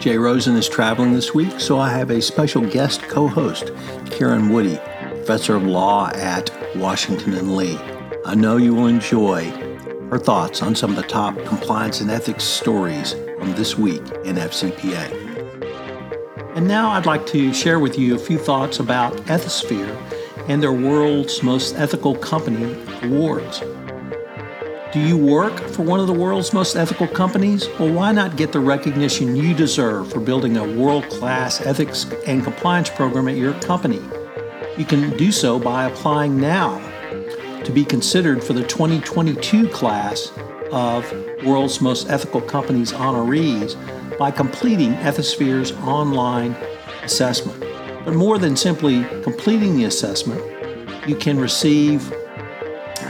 Jay Rosen is traveling this week, so I have a special guest co host, Karen Woody, professor of law at Washington and Lee. I know you will enjoy her thoughts on some of the top compliance and ethics stories from this week in FCPA. And now I'd like to share with you a few thoughts about Ethisphere and their World's Most Ethical Company Awards. Do you work for one of the world's most ethical companies? Well, why not get the recognition you deserve for building a world class ethics and compliance program at your company? You can do so by applying now to be considered for the 2022 class of World's Most Ethical Companies honorees by completing Ethisphere's online assessment. But more than simply completing the assessment, you can receive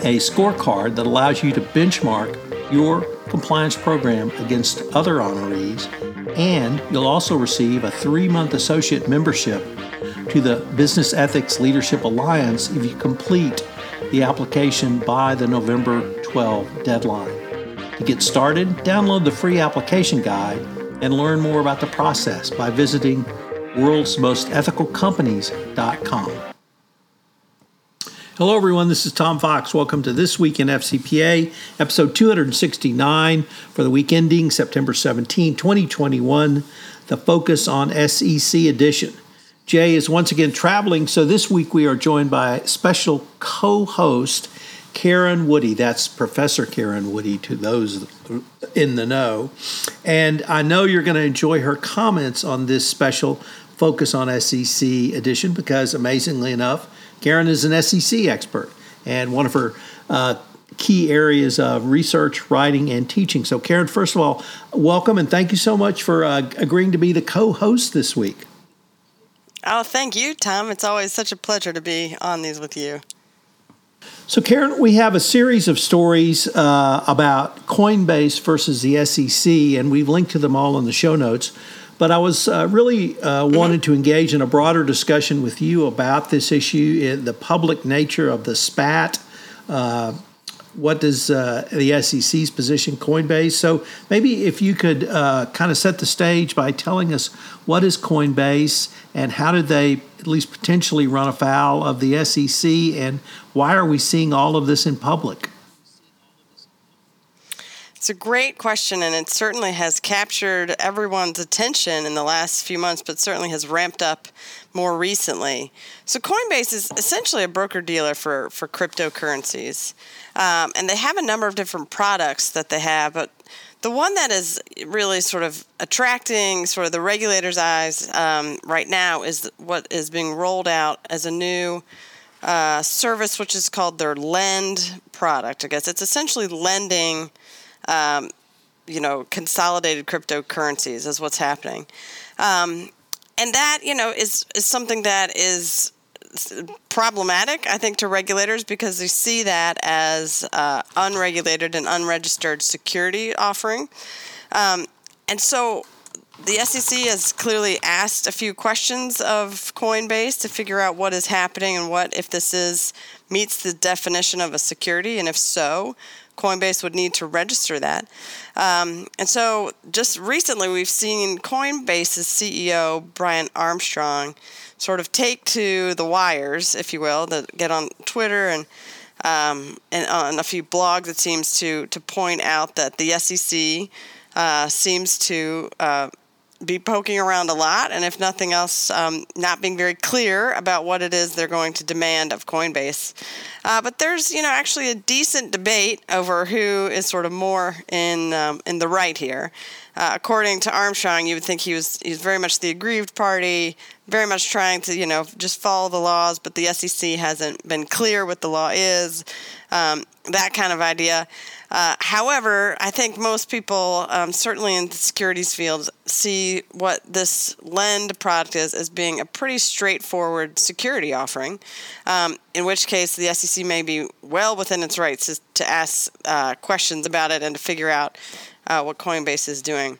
a scorecard that allows you to benchmark your compliance program against other honorees, and you'll also receive a three month associate membership to the Business Ethics Leadership Alliance if you complete the application by the November 12 deadline. To get started, download the free application guide and learn more about the process by visiting worldsmostethicalcompanies.com. Hello, everyone. This is Tom Fox. Welcome to This Week in FCPA, episode 269 for the week ending September 17, 2021, the Focus on SEC edition. Jay is once again traveling, so this week we are joined by special co host Karen Woody. That's Professor Karen Woody to those in the know. And I know you're going to enjoy her comments on this special Focus on SEC edition because, amazingly enough, Karen is an SEC expert, and one of her uh, key areas of research, writing, and teaching. So, Karen, first of all, welcome and thank you so much for uh, agreeing to be the co host this week. Oh, thank you, Tom. It's always such a pleasure to be on these with you. So, Karen, we have a series of stories uh, about Coinbase versus the SEC, and we've linked to them all in the show notes. But I was uh, really uh, wanted to engage in a broader discussion with you about this issue, the public nature of the SPAT. Uh, what does uh, the SEC's position Coinbase? So maybe if you could uh, kind of set the stage by telling us what is Coinbase and how did they at least potentially run afoul of the SEC and why are we seeing all of this in public? It's a great question, and it certainly has captured everyone's attention in the last few months, but certainly has ramped up more recently. So, Coinbase is essentially a broker dealer for, for cryptocurrencies. Um, and they have a number of different products that they have, but the one that is really sort of attracting sort of the regulators' eyes um, right now is what is being rolled out as a new uh, service, which is called their Lend product. I guess it's essentially lending um, you know, consolidated cryptocurrencies is what's happening. Um, and that, you know, is, is something that is problematic, I think, to regulators because they see that as uh, unregulated and unregistered security offering. Um, and so the SEC has clearly asked a few questions of Coinbase to figure out what is happening and what if this is meets the definition of a security, and if so, Coinbase would need to register that. Um, and so just recently, we've seen Coinbase's CEO, Brian Armstrong, sort of take to the wires, if you will, to get on Twitter and um, and on a few blogs, it seems to to point out that the SEC uh, seems to uh, be poking around a lot, and if nothing else, um, not being very clear about what it is they're going to demand of Coinbase. Uh, but there's, you know, actually a decent debate over who is sort of more in um, in the right here. Uh, according to Armstrong, you would think he was he's very much the aggrieved party, very much trying to, you know, just follow the laws, but the SEC hasn't been clear what the law is, um, that kind of idea. Uh, however, I think most people, um, certainly in the securities field, see what this lend product is as being a pretty straightforward security offering, um, in which case the SEC may be well within its rights to, to ask uh, questions about it and to figure out uh, what Coinbase is doing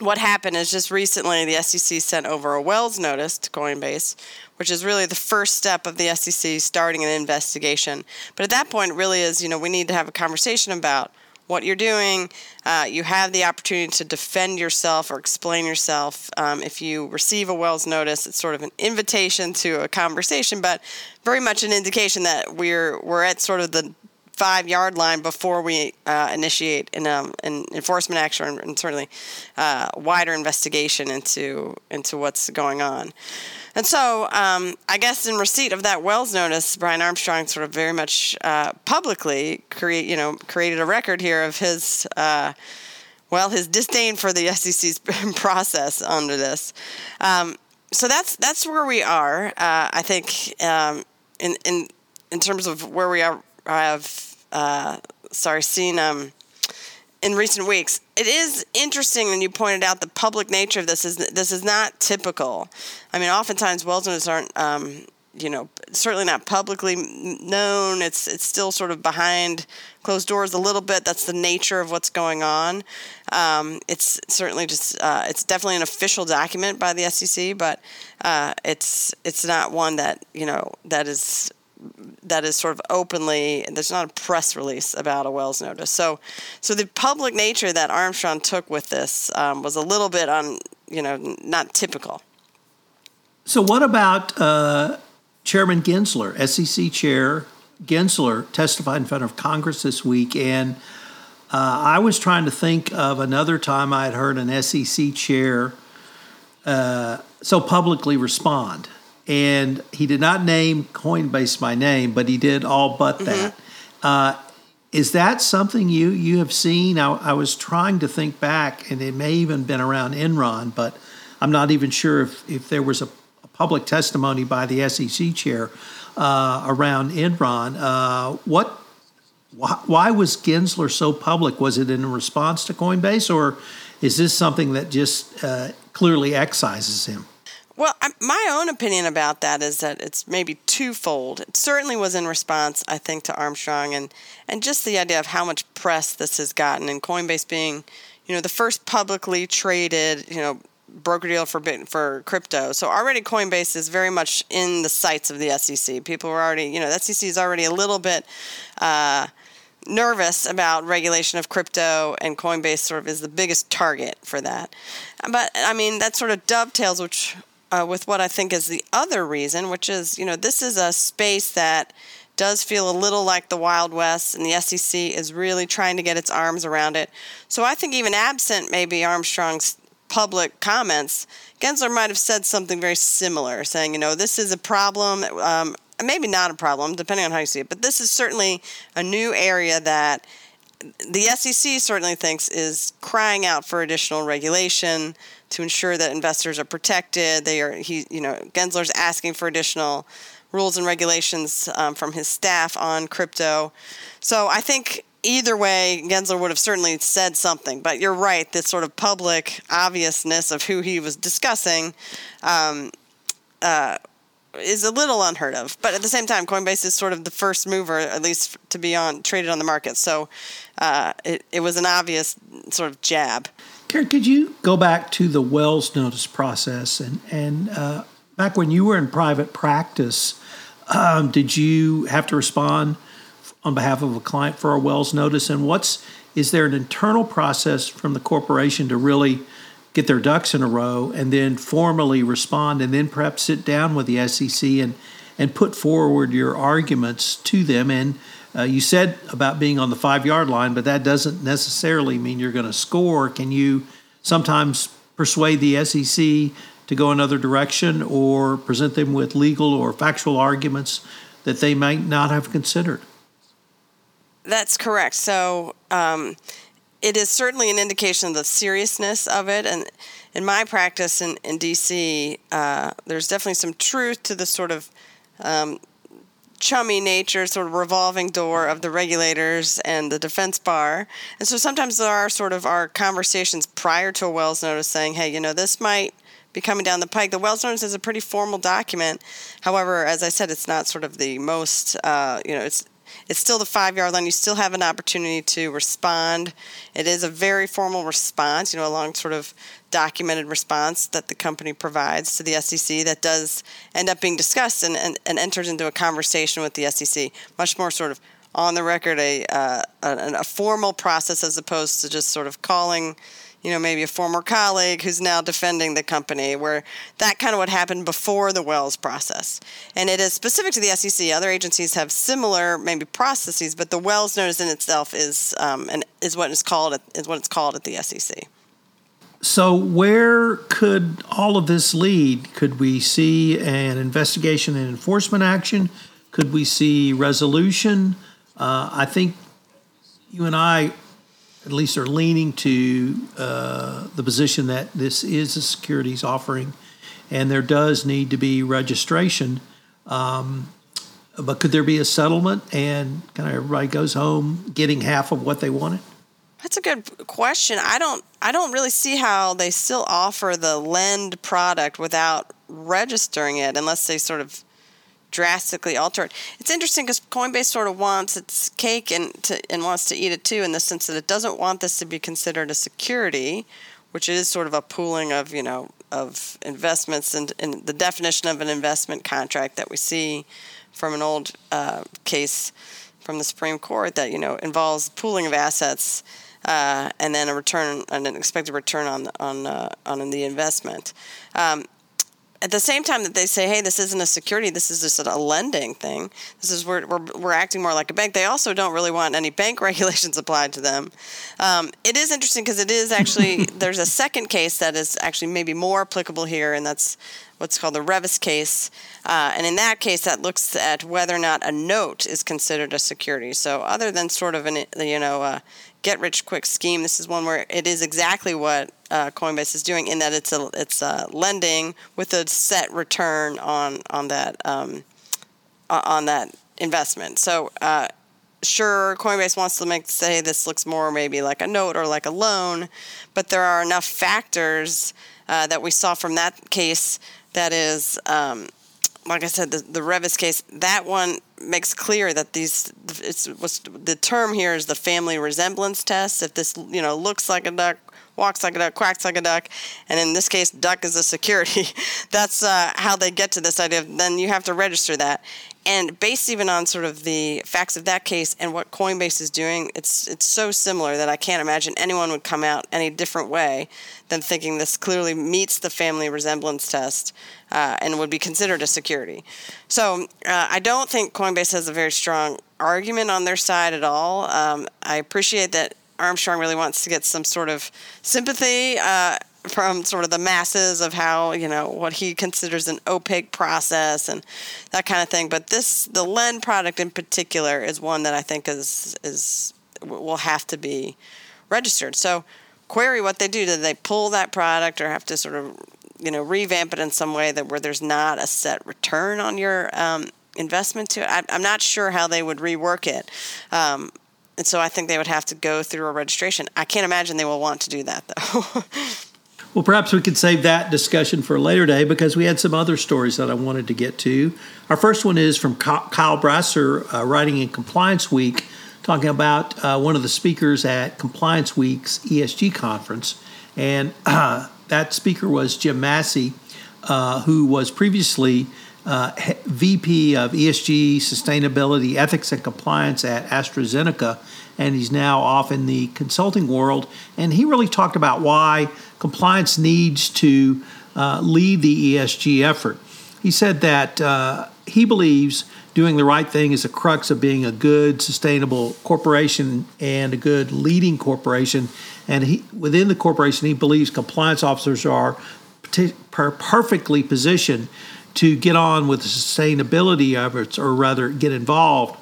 what happened is just recently the SEC sent over a Wells notice to Coinbase, which is really the first step of the SEC starting an investigation. But at that point, really is, you know, we need to have a conversation about what you're doing. Uh, you have the opportunity to defend yourself or explain yourself. Um, if you receive a Wells notice, it's sort of an invitation to a conversation, but very much an indication that we're we're at sort of the five yard line before we uh, initiate an, um, an, enforcement action and certainly uh, wider investigation into into what's going on. And so, um, I guess in receipt of that Wells notice, Brian Armstrong sort of very much uh, publicly create you know created a record here of his. Uh, well, his disdain for the SEC's process under this. Um, so that's that's where we are. Uh, I think um, in in in terms of where we are have uh, sorry seen um, in recent weeks. It is interesting, and you pointed out the public nature of this is this is not typical. I mean, oftentimes Wells notes aren't. Um, you know, certainly not publicly known. It's it's still sort of behind closed doors a little bit. That's the nature of what's going on. Um, it's certainly just uh, it's definitely an official document by the SEC, but uh, it's it's not one that you know that is that is sort of openly there's not a press release about a Wells notice. So, so the public nature that Armstrong took with this um, was a little bit on you know not typical. So, what about uh, Chairman Gensler, SEC Chair Gensler, testified in front of Congress this week, and uh, I was trying to think of another time I had heard an SEC chair uh, so publicly respond and he did not name Coinbase by name, but he did all but mm-hmm. that. Uh, is that something you you have seen? I, I, was trying to think back, and it may even been around Enron, but I'm not even sure if if there was a, a public testimony by the SEC chair uh, around Enron. Uh, what? Why, why was Gensler so public? Was it in response to Coinbase, or is this something that just uh, clearly excises him? Well, my own opinion about that is that it's maybe twofold. It certainly was in response, I think, to Armstrong and, and just the idea of how much press this has gotten, and Coinbase being, you know, the first publicly traded, you know, broker deal for for crypto. So already Coinbase is very much in the sights of the SEC. People are already, you know, the SEC is already a little bit. Uh, nervous about regulation of crypto, and Coinbase sort of is the biggest target for that. But I mean, that sort of dovetails, which uh, with what I think is the other reason, which is, you know, this is a space that does feel a little like the Wild West, and the SEC is really trying to get its arms around it. So I think even absent maybe Armstrong's public comments, Gensler might have said something very similar, saying, you know, this is a problem. Um, maybe not a problem, depending on how you see it, but this is certainly a new area that the SEC certainly thinks is crying out for additional regulation to ensure that investors are protected. They are he you know Gensler's asking for additional rules and regulations um, from his staff on crypto. So I think either way, Gensler would have certainly said something. But you're right, this sort of public obviousness of who he was discussing. Um, uh, is a little unheard of, but at the same time, Coinbase is sort of the first mover, at least to be on traded on the market. So uh, it, it was an obvious sort of jab. Karen, could you go back to the Wells notice process and and uh, back when you were in private practice, um, did you have to respond on behalf of a client for a Wells notice? And what's is there an internal process from the corporation to really get their ducks in a row and then formally respond and then perhaps sit down with the SEC and and put forward your arguments to them and uh, you said about being on the five yard line, but that doesn't necessarily mean you're going to score. Can you sometimes persuade the SEC to go another direction or present them with legal or factual arguments that they might not have considered. That's correct. So um, it is certainly an indication of the seriousness of it. And in my practice in, in DC, uh, there's definitely some truth to the sort of um, chummy nature, sort of revolving door of the regulators and the defense bar. And so sometimes there are sort of our conversations prior to a Wells notice saying, hey, you know, this might be coming down the pike. The Wells notice is a pretty formal document. However, as I said, it's not sort of the most, uh, you know, it's it's still the five yard line. You still have an opportunity to respond. It is a very formal response, you know, a long sort of documented response that the company provides to the SEC that does end up being discussed and, and, and enters into a conversation with the SEC, much more sort of on the record, a, uh, a, a formal process as opposed to just sort of calling you know, maybe a former colleague who's now defending the company, where that kind of what happened before the Wells process. And it is specific to the SEC. Other agencies have similar maybe processes, but the Wells notice in itself is um, and is what is called is what it's called at the SEC. So, where could all of this lead? Could we see an investigation and enforcement action? Could we see resolution? Uh, I think you and I at least are leaning to uh, the position that this is a securities offering and there does need to be registration. Um, but could there be a settlement and kind of everybody goes home getting half of what they wanted? That's a good question. I don't I don't really see how they still offer the lend product without registering it unless they sort of drastically alter it. It's interesting because Coinbase sort of wants its cake and to, and wants to eat it too, in the sense that it doesn't want this to be considered a security, which is sort of a pooling of you know of investments and, and the definition of an investment contract that we see from an old uh, case from the Supreme Court that you know involves pooling of assets. Uh, and then a return, an expected return on on uh, on the investment. Um, at the same time that they say, hey, this isn't a security, this is just a lending thing. This is we're, we're, we're acting more like a bank. They also don't really want any bank regulations applied to them. Um, it is interesting because it is actually there's a second case that is actually maybe more applicable here, and that's what's called the Reves case. Uh, and in that case, that looks at whether or not a note is considered a security. So other than sort of an you know uh, get rich quick scheme. This is one where it is exactly what uh, Coinbase is doing in that it's a it's a lending with a set return on on that um, on that investment. So. Uh, sure, Coinbase wants to make say this looks more maybe like a note or like a loan, but there are enough factors uh, that we saw from that case that is um, like I said, the, the Reves case, that one makes clear that these, it's what's the term here is the family resemblance test. If this, you know, looks like a duck, walks like a duck, quacks like a duck, and in this case, duck is a security. That's uh, how they get to this idea. Then you have to register that. And based even on sort of the facts of that case and what Coinbase is doing, it's it's so similar that I can't imagine anyone would come out any different way than thinking this clearly meets the family resemblance test uh, and would be considered a security. So uh, I don't think Coinbase has a very strong argument on their side at all. Um, I appreciate that Armstrong really wants to get some sort of sympathy uh, from sort of the masses of how you know what he considers an opaque process and that kind of thing. But this, the Lend product in particular, is one that I think is is will have to be registered. So query what they do. Do they pull that product or have to sort of you know revamp it in some way that where there's not a set return on your um, investment to it? I, am not sure how they would rework it. Um, and so I think they would have to go through a registration. I can't imagine they will want to do that though. well, perhaps we could save that discussion for a later day because we had some other stories that I wanted to get to. Our first one is from Kyle Brasseur, uh, writing in Compliance Week, talking about uh, one of the speakers at Compliance Week's ESG conference. And uh, that speaker was Jim Massey, uh, who was previously uh, VP of ESG, Sustainability, Ethics, and Compliance at AstraZeneca, and he's now off in the consulting world. And he really talked about why compliance needs to uh, lead the ESG effort. He said that uh, he believes doing the right thing is the crux of being a good, sustainable corporation and a good leading corporation. And he, within the corporation, he believes compliance officers are perfectly positioned to get on with the sustainability efforts, or rather, get involved.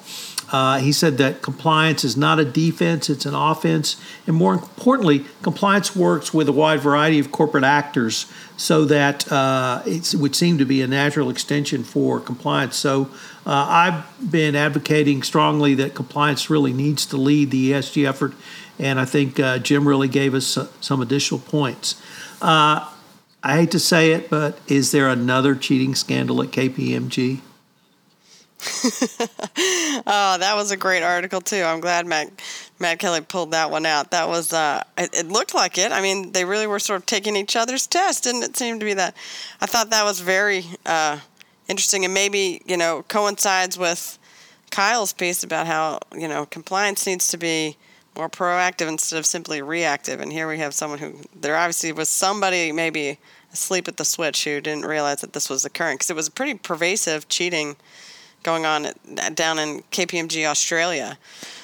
Uh, he said that compliance is not a defense, it's an offense. And more importantly, compliance works with a wide variety of corporate actors so that uh, it would seem to be a natural extension for compliance. So uh, I've been advocating strongly that compliance really needs to lead the ESG effort. And I think uh, Jim really gave us some additional points. Uh, I hate to say it, but is there another cheating scandal at KPMG? oh, that was a great article too. I'm glad Matt Matt Kelly pulled that one out. That was uh, it, it, looked like it. I mean, they really were sort of taking each other's test, didn't it seem to be that? I thought that was very uh, interesting, and maybe you know coincides with Kyle's piece about how you know compliance needs to be more proactive instead of simply reactive. And here we have someone who there obviously was somebody maybe asleep at the switch who didn't realize that this was occurring because it was pretty pervasive cheating going on at, down in KPMG Australia.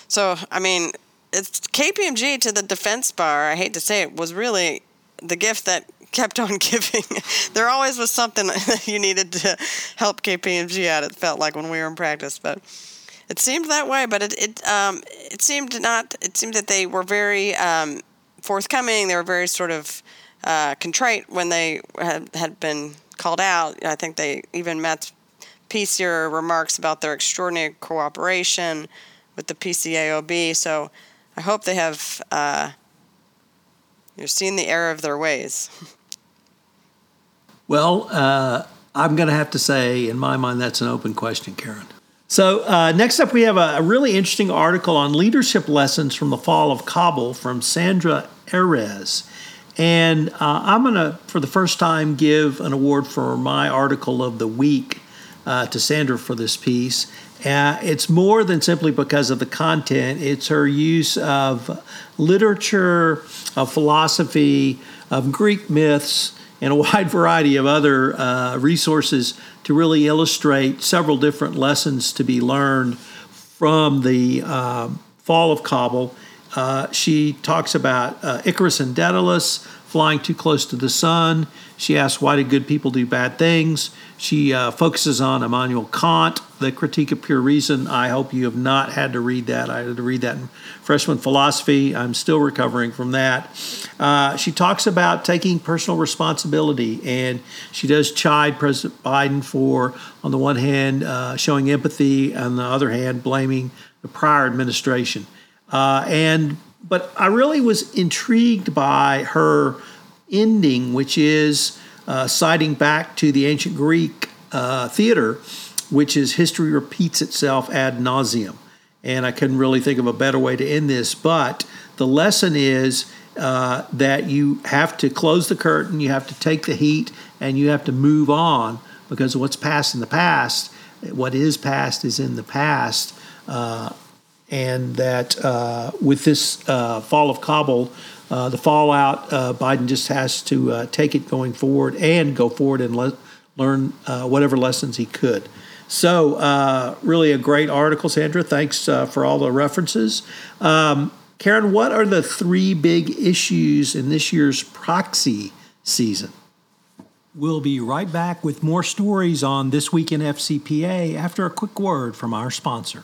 So I mean, it's KPMG to the defense bar. I hate to say it was really the gift that kept on giving. there always was something that you needed to help KPMG out. It felt like when we were in practice, but it seemed that way. But it it um, it seemed not. It seemed that they were very um, forthcoming. They were very sort of uh, contrite when they had had been called out. I think they even Matt's piece your remarks about their extraordinary cooperation with the PCAOB. So I hope they have uh, you're seeing the error of their ways. Well, uh, I'm going to have to say, in my mind, that's an open question, Karen. So, uh, next up, we have a, a, really interesting article on leadership lessons from the fall of Kabul from Sandra Erez. And uh, I'm going to, for the first time, give an award for my article of the week uh, to Sandra for this piece. Uh, it's more than simply because of the content, it's her use of literature, of philosophy, of Greek myths, and a wide variety of other uh, resources to really illustrate several different lessons to be learned from the um, fall of Kabul. Uh, she talks about uh, Icarus and Daedalus flying too close to the sun. She asks, Why do good people do bad things? She uh, focuses on Immanuel Kant, the critique of pure reason. I hope you have not had to read that. I had to read that in freshman philosophy. I'm still recovering from that. Uh, she talks about taking personal responsibility, and she does chide President Biden for, on the one hand, uh, showing empathy, on the other hand, blaming the prior administration. Uh, and but I really was intrigued by her ending, which is uh, citing back to the ancient Greek uh, theater, which is history repeats itself ad nauseum. And I couldn't really think of a better way to end this. But the lesson is uh, that you have to close the curtain, you have to take the heat, and you have to move on because what's past in the past, what is past is in the past. And that uh, with this uh, fall of Kabul, uh, the fallout, uh, Biden just has to uh, take it going forward and go forward and le- learn uh, whatever lessons he could. So, really a great article, Sandra. Thanks for all the references. Um, Karen, what are the three big issues in this year's proxy season? We'll be right back with more stories on This Week in FCPA after a quick word from our sponsor.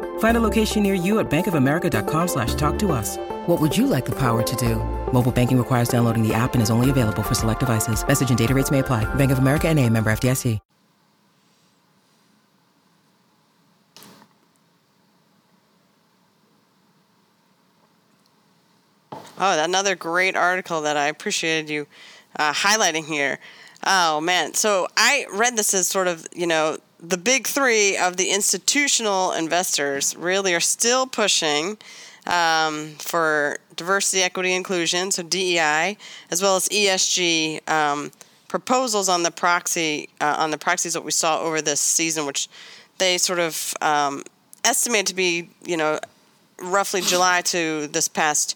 Find a location near you at bankofamerica.com slash talk to us. What would you like the power to do? Mobile banking requires downloading the app and is only available for select devices. Message and data rates may apply. Bank of America and a member FDIC. Oh, another great article that I appreciated you uh, highlighting here. Oh, man. So I read this as sort of, you know, the big three of the institutional investors really are still pushing um, for diversity, equity, inclusion, so DEI, as well as ESG um, proposals on the proxy uh, on the proxies that we saw over this season, which they sort of um, estimate to be, you know, roughly July to this past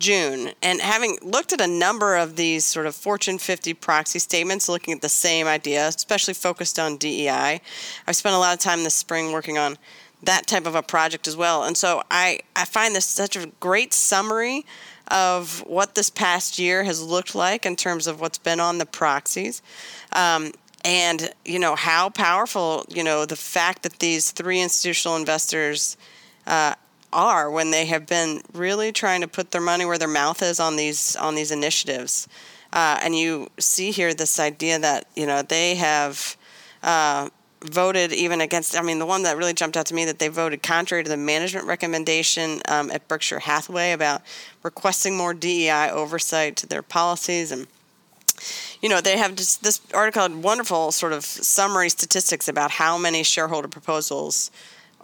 June. And having looked at a number of these sort of Fortune 50 proxy statements, looking at the same idea, especially focused on DEI, I've spent a lot of time this spring working on that type of a project as well. And so I, I find this such a great summary of what this past year has looked like in terms of what's been on the proxies. Um, and you know how powerful you know the fact that these three institutional investors uh, are when they have been really trying to put their money where their mouth is on these on these initiatives. Uh, and you see here this idea that you know they have uh, voted even against. I mean, the one that really jumped out to me that they voted contrary to the management recommendation um, at Berkshire Hathaway about requesting more DEI oversight to their policies and you know, they have just this article had wonderful sort of summary statistics about how many shareholder proposals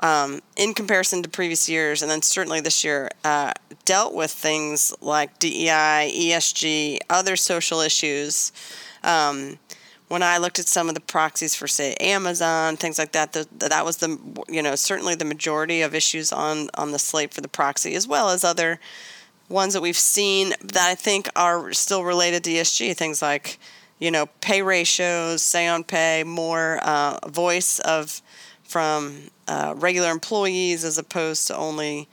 um, in comparison to previous years, and then certainly this year, uh, dealt with things like DEI, ESG, other social issues. Um, when I looked at some of the proxies for, say, Amazon, things like that, the, that was the you know certainly the majority of issues on on the slate for the proxy, as well as other ones that we've seen that I think are still related to ESG. Things like you know pay ratios, say on pay, more uh, voice of from uh, regular employees as opposed to only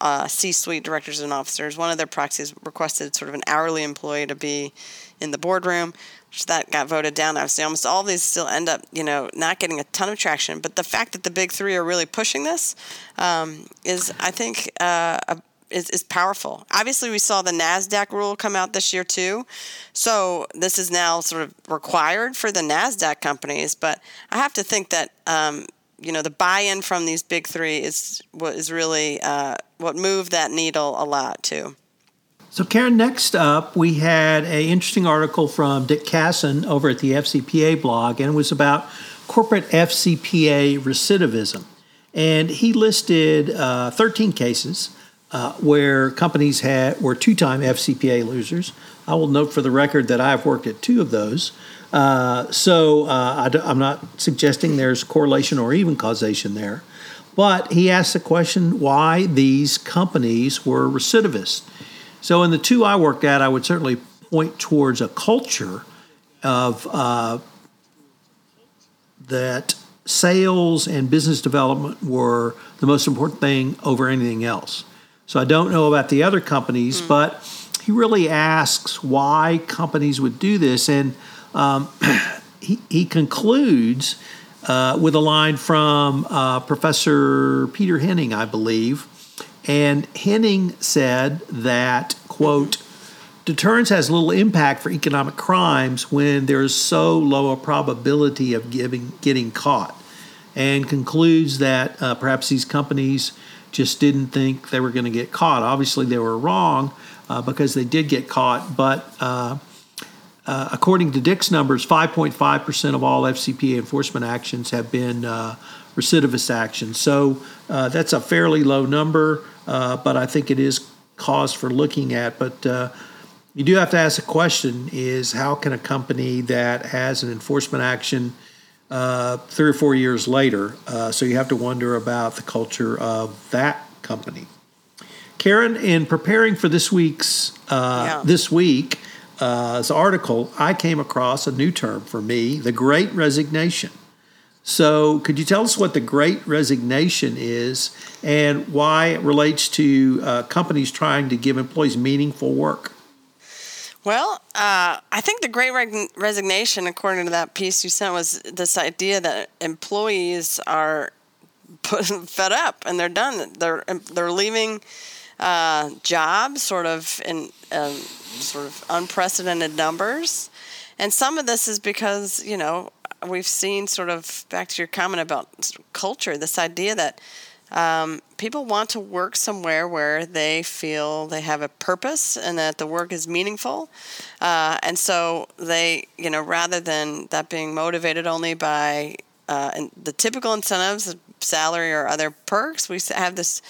uh, C-suite directors and officers. One of their proxies requested sort of an hourly employee to be in the boardroom, which that got voted down. Obviously, almost all these still end up, you know, not getting a ton of traction. But the fact that the big three are really pushing this um, is, I think, uh, a, is, is powerful. Obviously, we saw the NASDAQ rule come out this year too. So this is now sort of required for the NASDAQ companies. But I have to think that um, you know the buy-in from these big three is what is really uh, what moved that needle a lot too. So Karen, next up we had an interesting article from Dick Cassin over at the FCPA blog, and it was about corporate FCPA recidivism, and he listed uh, 13 cases. Uh, where companies had were two-time FCPA losers. I will note for the record that I've worked at two of those. Uh, so uh, I, am not suggesting there's correlation or even causation there. But he asked the question why these companies were recidivist. So in the two I worked at, I would certainly point towards a culture of uh, that sales and business development were the most important thing over anything else. So I don't know about the other companies, mm. but he really asks why companies would do this. And um, he, he concludes uh, with a line from uh, Professor Peter Henning, I believe. And Henning said that, quote, deterrence has little impact for economic crimes when there is so low a probability of giving, getting caught. And concludes that uh, perhaps these companies just didn't think they were going to get caught. Obviously, they were wrong uh, because they did get caught, but uh, according to Dick's numbers, 5.5% of all FCPA enforcement actions have been uh, recidivist actions. So uh, that's a fairly low number, uh, but I think it is cause for looking at. But uh, you do have to ask the question is how can a company that has an enforcement action uh, three or four years later, so you have to wonder about the culture of that company. Karen, in preparing for this week's yeah. this week, uh, article, I came across a new term for me the great resignation. So, could you tell us what the great resignation is and why it relates to uh, companies trying to give employees meaningful work? Well, uh, I think the great resignation, according to that piece you sent, was this idea that employees are fed up and they're done. They're they're leaving uh, jobs, sort of in um, sort of unprecedented numbers. And some of this is because, you know, we've seen sort of back to your comment about culture, this idea that um, people want to work somewhere where they feel they have a purpose and that the work is meaningful. Uh, and so they, you know, rather than that being motivated only by uh, the typical incentives, salary or other perks, we have this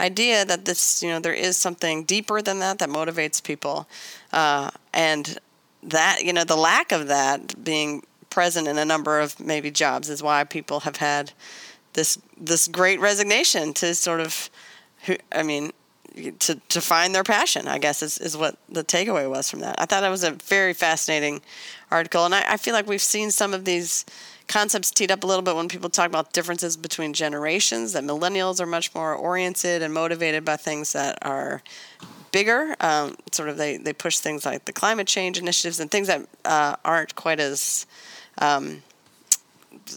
idea that this, you know, there is something deeper than that that motivates people, uh, and that you know the lack of that being present in a number of maybe jobs is why people have had this this great resignation to sort of, I mean, to, to find their passion, I guess is, is what the takeaway was from that. I thought that was a very fascinating article. And I, I feel like we've seen some of these concepts teed up a little bit when people talk about differences between generations, that millennials are much more oriented and motivated by things that are bigger. Um, sort of they, they push things like the climate change initiatives and things that uh, aren't quite as um,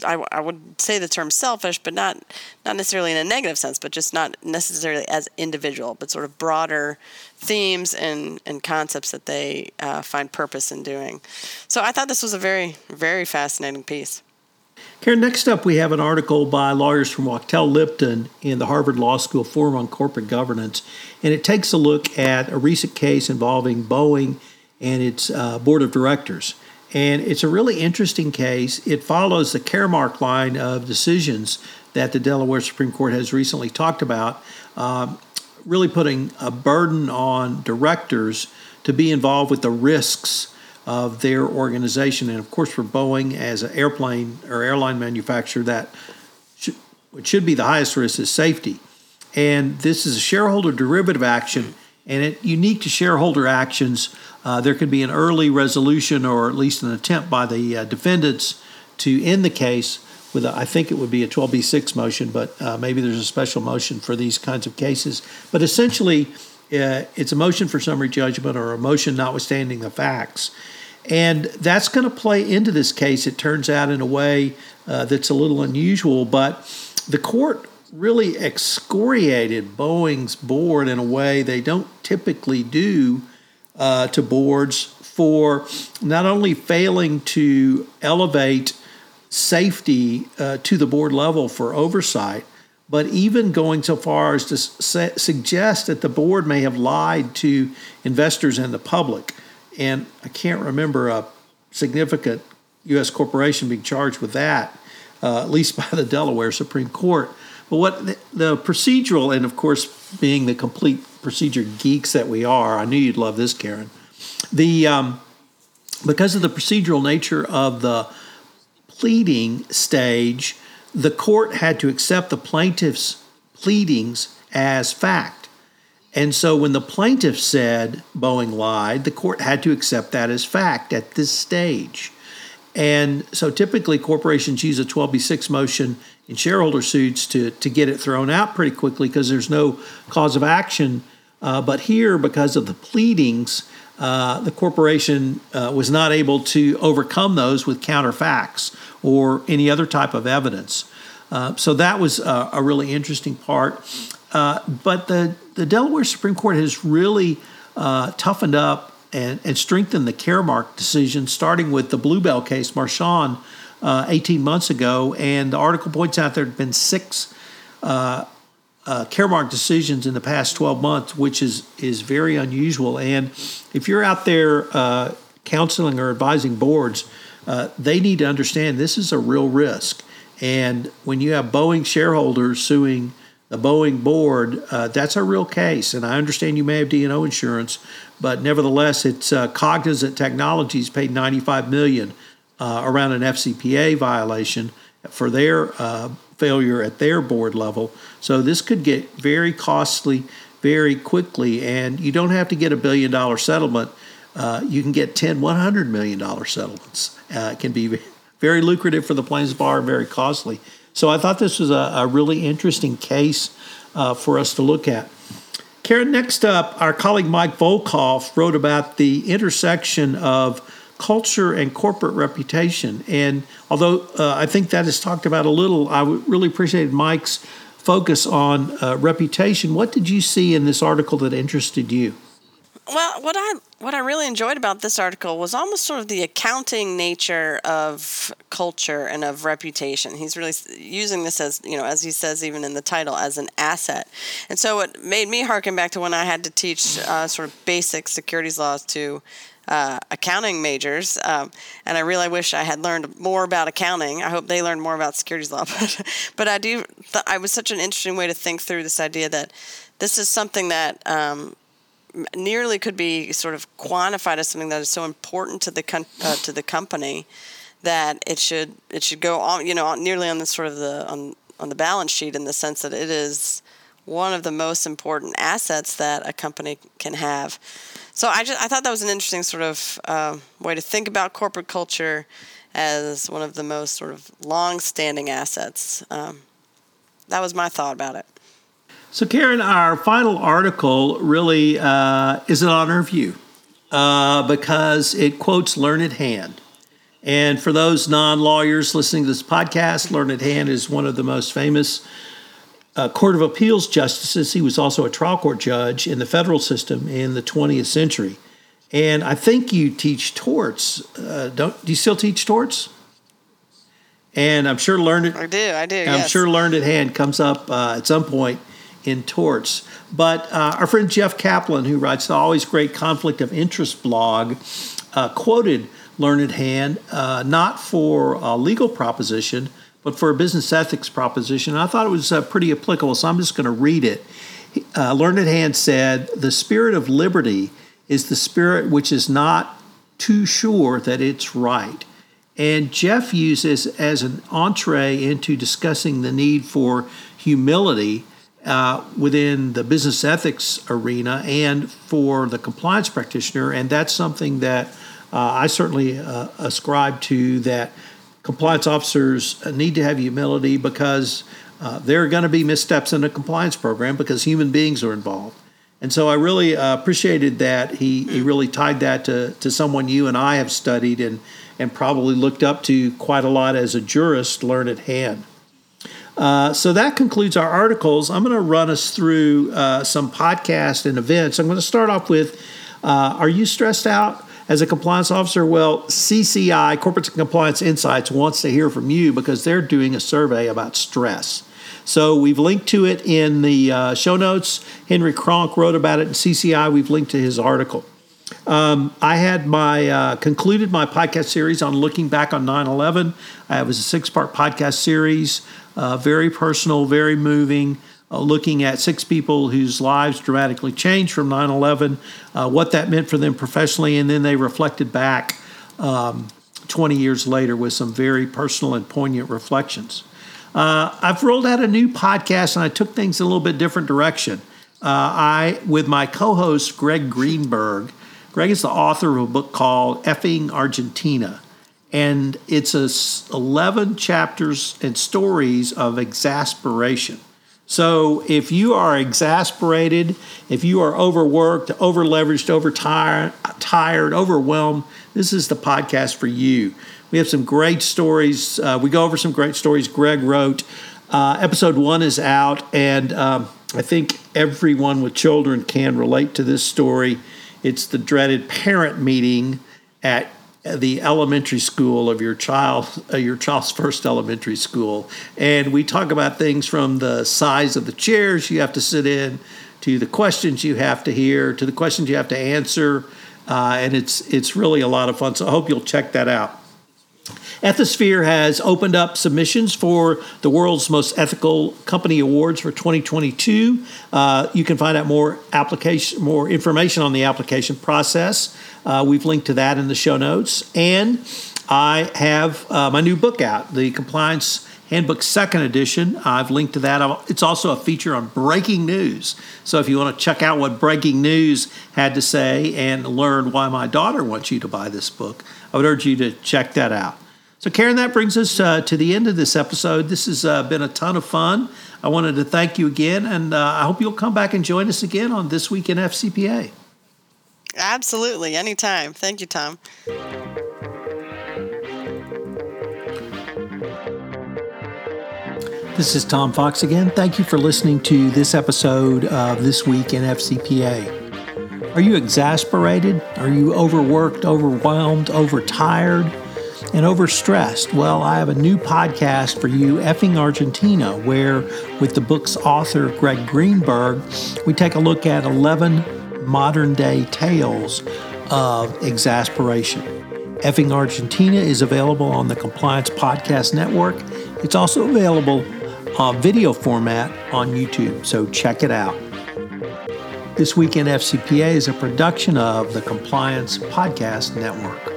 I, I would say the term selfish, but not not necessarily in a negative sense, but just not necessarily as individual, but sort of broader themes and, and concepts that they uh, find purpose in doing. So I thought this was a very, very fascinating piece. Karen, next up we have an article by lawyers from Wachtell Lipton in the Harvard Law School Forum on Corporate Governance, and it takes a look at a recent case involving Boeing and its uh, board of directors. And it's a really interesting case. It follows the Caremark line of decisions that the Delaware Supreme Court has recently talked about, um, really putting a burden on directors to be involved with the risks of their organization. And of course, for Boeing as an airplane or airline manufacturer, that should, should be the highest risk is safety. And this is a shareholder derivative action, and it unique to shareholder actions uh, there could be an early resolution or at least an attempt by the uh, defendants to end the case with, a, I think it would be a 12B6 motion, but uh, maybe there's a special motion for these kinds of cases. But essentially, uh, it's a motion for summary judgment or a motion notwithstanding the facts. And that's going to play into this case, it turns out, in a way uh, that's a little unusual. But the court really excoriated Boeing's board in a way they don't typically do uh, to boards for not only failing to elevate safety uh, to the board level for oversight, but even going so far as to su- suggest that the board may have lied to investors and the public. And I can't remember a significant U.S. corporation being charged with that, uh, at least by the Delaware Supreme Court. But what the, the procedural, and of course, being the complete procedure geeks that we are, I knew you'd love this, Karen. The um, because of the procedural nature of the pleading stage, the court had to accept the plaintiff's pleadings as fact. And so when the plaintiff said Boeing lied, the court had to accept that as fact at this stage. And so typically corporations use a 12B6 motion in shareholder suits to, to get it thrown out pretty quickly because there's no cause of action. Uh, but here, because of the pleadings, uh, the corporation uh, was not able to overcome those with counterfacts or any other type of evidence. Uh, so that was a, a really interesting part. Uh, but the, the Delaware Supreme Court has really uh, toughened up and, and strengthened the Caremark decision, starting with the Bluebell case, Marchand, uh, 18 months ago. And the article points out there have been six uh, Caremark decisions in the past 12 months, which is, is very unusual. And if you're out there uh, counseling or advising boards, uh, they need to understand this is a real risk. And when you have Boeing shareholders suing the Boeing board, uh, that's a real case. And I understand you may have D&O insurance, but nevertheless, it's uh, Cognizant Technologies paid 95 million uh, around an FCPA violation for their uh, failure at their board level. So this could get very costly very quickly, and you don't have to get a billion dollar settlement. Uh, you can get 10, 100 million dollar settlements. Uh, it can be very lucrative for the plaintiffs bar very costly. So I thought this was a, a really interesting case uh, for us to look at. Karen, next up, our colleague Mike Volkov wrote about the intersection of culture and corporate reputation. And although uh, I think that is talked about a little, I really appreciated Mike's focus on uh, reputation. What did you see in this article that interested you? Well, what I what I really enjoyed about this article was almost sort of the accounting nature of culture and of reputation. He's really using this as you know, as he says even in the title, as an asset. And so it made me harken back to when I had to teach uh, sort of basic securities laws to uh, accounting majors, um, and I really wish I had learned more about accounting. I hope they learned more about securities law, but but I do. Th- I was such an interesting way to think through this idea that this is something that um, nearly could be sort of quantified as something that is so important to the uh, to the company that it should it should go on you know nearly on the sort of the on on the balance sheet in the sense that it is one of the most important assets that a company can have. So I just I thought that was an interesting sort of uh, way to think about corporate culture as one of the most sort of long-standing assets. Um, that was my thought about it. So, Karen, our final article really uh, is an honor of you uh, because it quotes Learned Hand. And for those non lawyers listening to this podcast, Learned Hand is one of the most famous uh, Court of Appeals justices. He was also a trial court judge in the federal system in the 20th century. And I think you teach torts. Uh, don't do you still teach torts? And I'm sure learned. I do. I do. I'm yes. sure learned at hand comes up uh, at some point in torts. But uh, our friend Jeff Kaplan, who writes the always great conflict of interest blog, uh, quoted learned at hand uh, not for a legal proposition, but for a business ethics proposition. I thought it was uh, pretty applicable, so I'm just going to read it. Uh, Learned Hand said, The spirit of liberty is the spirit which is not too sure that it's right. And Jeff uses as an entree into discussing the need for humility uh, within the business ethics arena and for the compliance practitioner. And that's something that uh, I certainly uh, ascribe to that compliance officers need to have humility because uh, there are going to be missteps in a compliance program because human beings are involved. And so I really uh, appreciated that he, he really tied that to, to someone you and I have studied and, and probably looked up to quite a lot as a jurist, Learned at Hand. Uh, so that concludes our articles. I'm going to run us through uh, some podcasts and events. I'm going to start off with uh, Are you stressed out? As a compliance officer? Well, CCI, Corporate Compliance Insights, wants to hear from you because they're doing a survey about stress. So we've linked to it in the uh, show notes. Henry Kronk wrote about it in CCI. We've linked to his article. Um, I had my uh, concluded my podcast series on looking back on 9/11. it was a six-part podcast series, uh, very personal, very moving uh, looking at six people whose lives dramatically changed from 9 11, uh, what that meant for them professionally, and then they reflected back um, 20 years later with some very personal and poignant reflections. Uh, I've rolled out a new podcast and I took things in a little bit different direction. Uh, I, with my co host, Greg Greenberg, Greg is the author of a book called Effing Argentina and it's a 11 chapters and stories of exasperation. So if you are exasperated, if you are overworked, overleveraged, overtired, tired, overwhelmed, this is the podcast for you. We have some great stories. Uh, we go over some great stories Greg wrote. Uh, episode one is out, and um, I think everyone with children can relate to this story. It's the dreaded parent meeting at the elementary school of your child, uh, your child's first elementary school, and we talk about things from the size of the chairs you have to sit in, to the questions you have to hear, to the questions you have to answer, uh, and it's it's really a lot of fun. So I hope you'll check that out. Ethisphere has opened up submissions for the world's most ethical company awards for 2022. Uh, you can find out more application, more information on the application process. Uh, we've linked to that in the show notes, and I have uh, my new book out, the Compliance Handbook Second Edition. I've linked to that. It's also a feature on breaking news. So if you want to check out what breaking news had to say and learn why my daughter wants you to buy this book, I would urge you to check that out. So, Karen, that brings us uh, to the end of this episode. This has uh, been a ton of fun. I wanted to thank you again, and uh, I hope you'll come back and join us again on This Week in FCPA. Absolutely, anytime. Thank you, Tom. This is Tom Fox again. Thank you for listening to this episode of This Week in FCPA. Are you exasperated? Are you overworked, overwhelmed, overtired, and overstressed? Well, I have a new podcast for you, Effing Argentina, where with the book's author, Greg Greenberg, we take a look at 11 modern day tales of exasperation. Effing Argentina is available on the Compliance Podcast Network. It's also available on video format on YouTube, so check it out. This Week in FCPA is a production of the Compliance Podcast Network.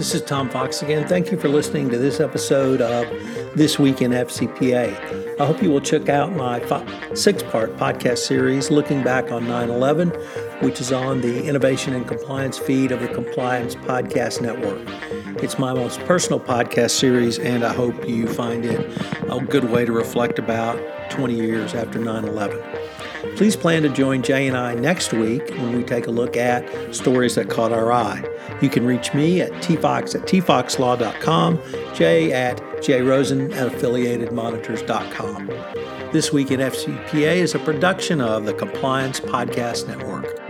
This is Tom Fox again. Thank you for listening to this episode of This Week in FCPA. I hope you will check out my six part podcast series looking back on 9 11, which is on the Innovation and Compliance feed of the Compliance Podcast Network. It's my most personal podcast series, and I hope you find it a good way to reflect about 20 years after 9 11. Please plan to join Jay and I next week when we take a look at stories that caught our eye. You can reach me at tfox at tfoxlaw.com, Jay at jrosen at affiliatedmonitors.com. This Week in FCPA is a production of the Compliance Podcast Network.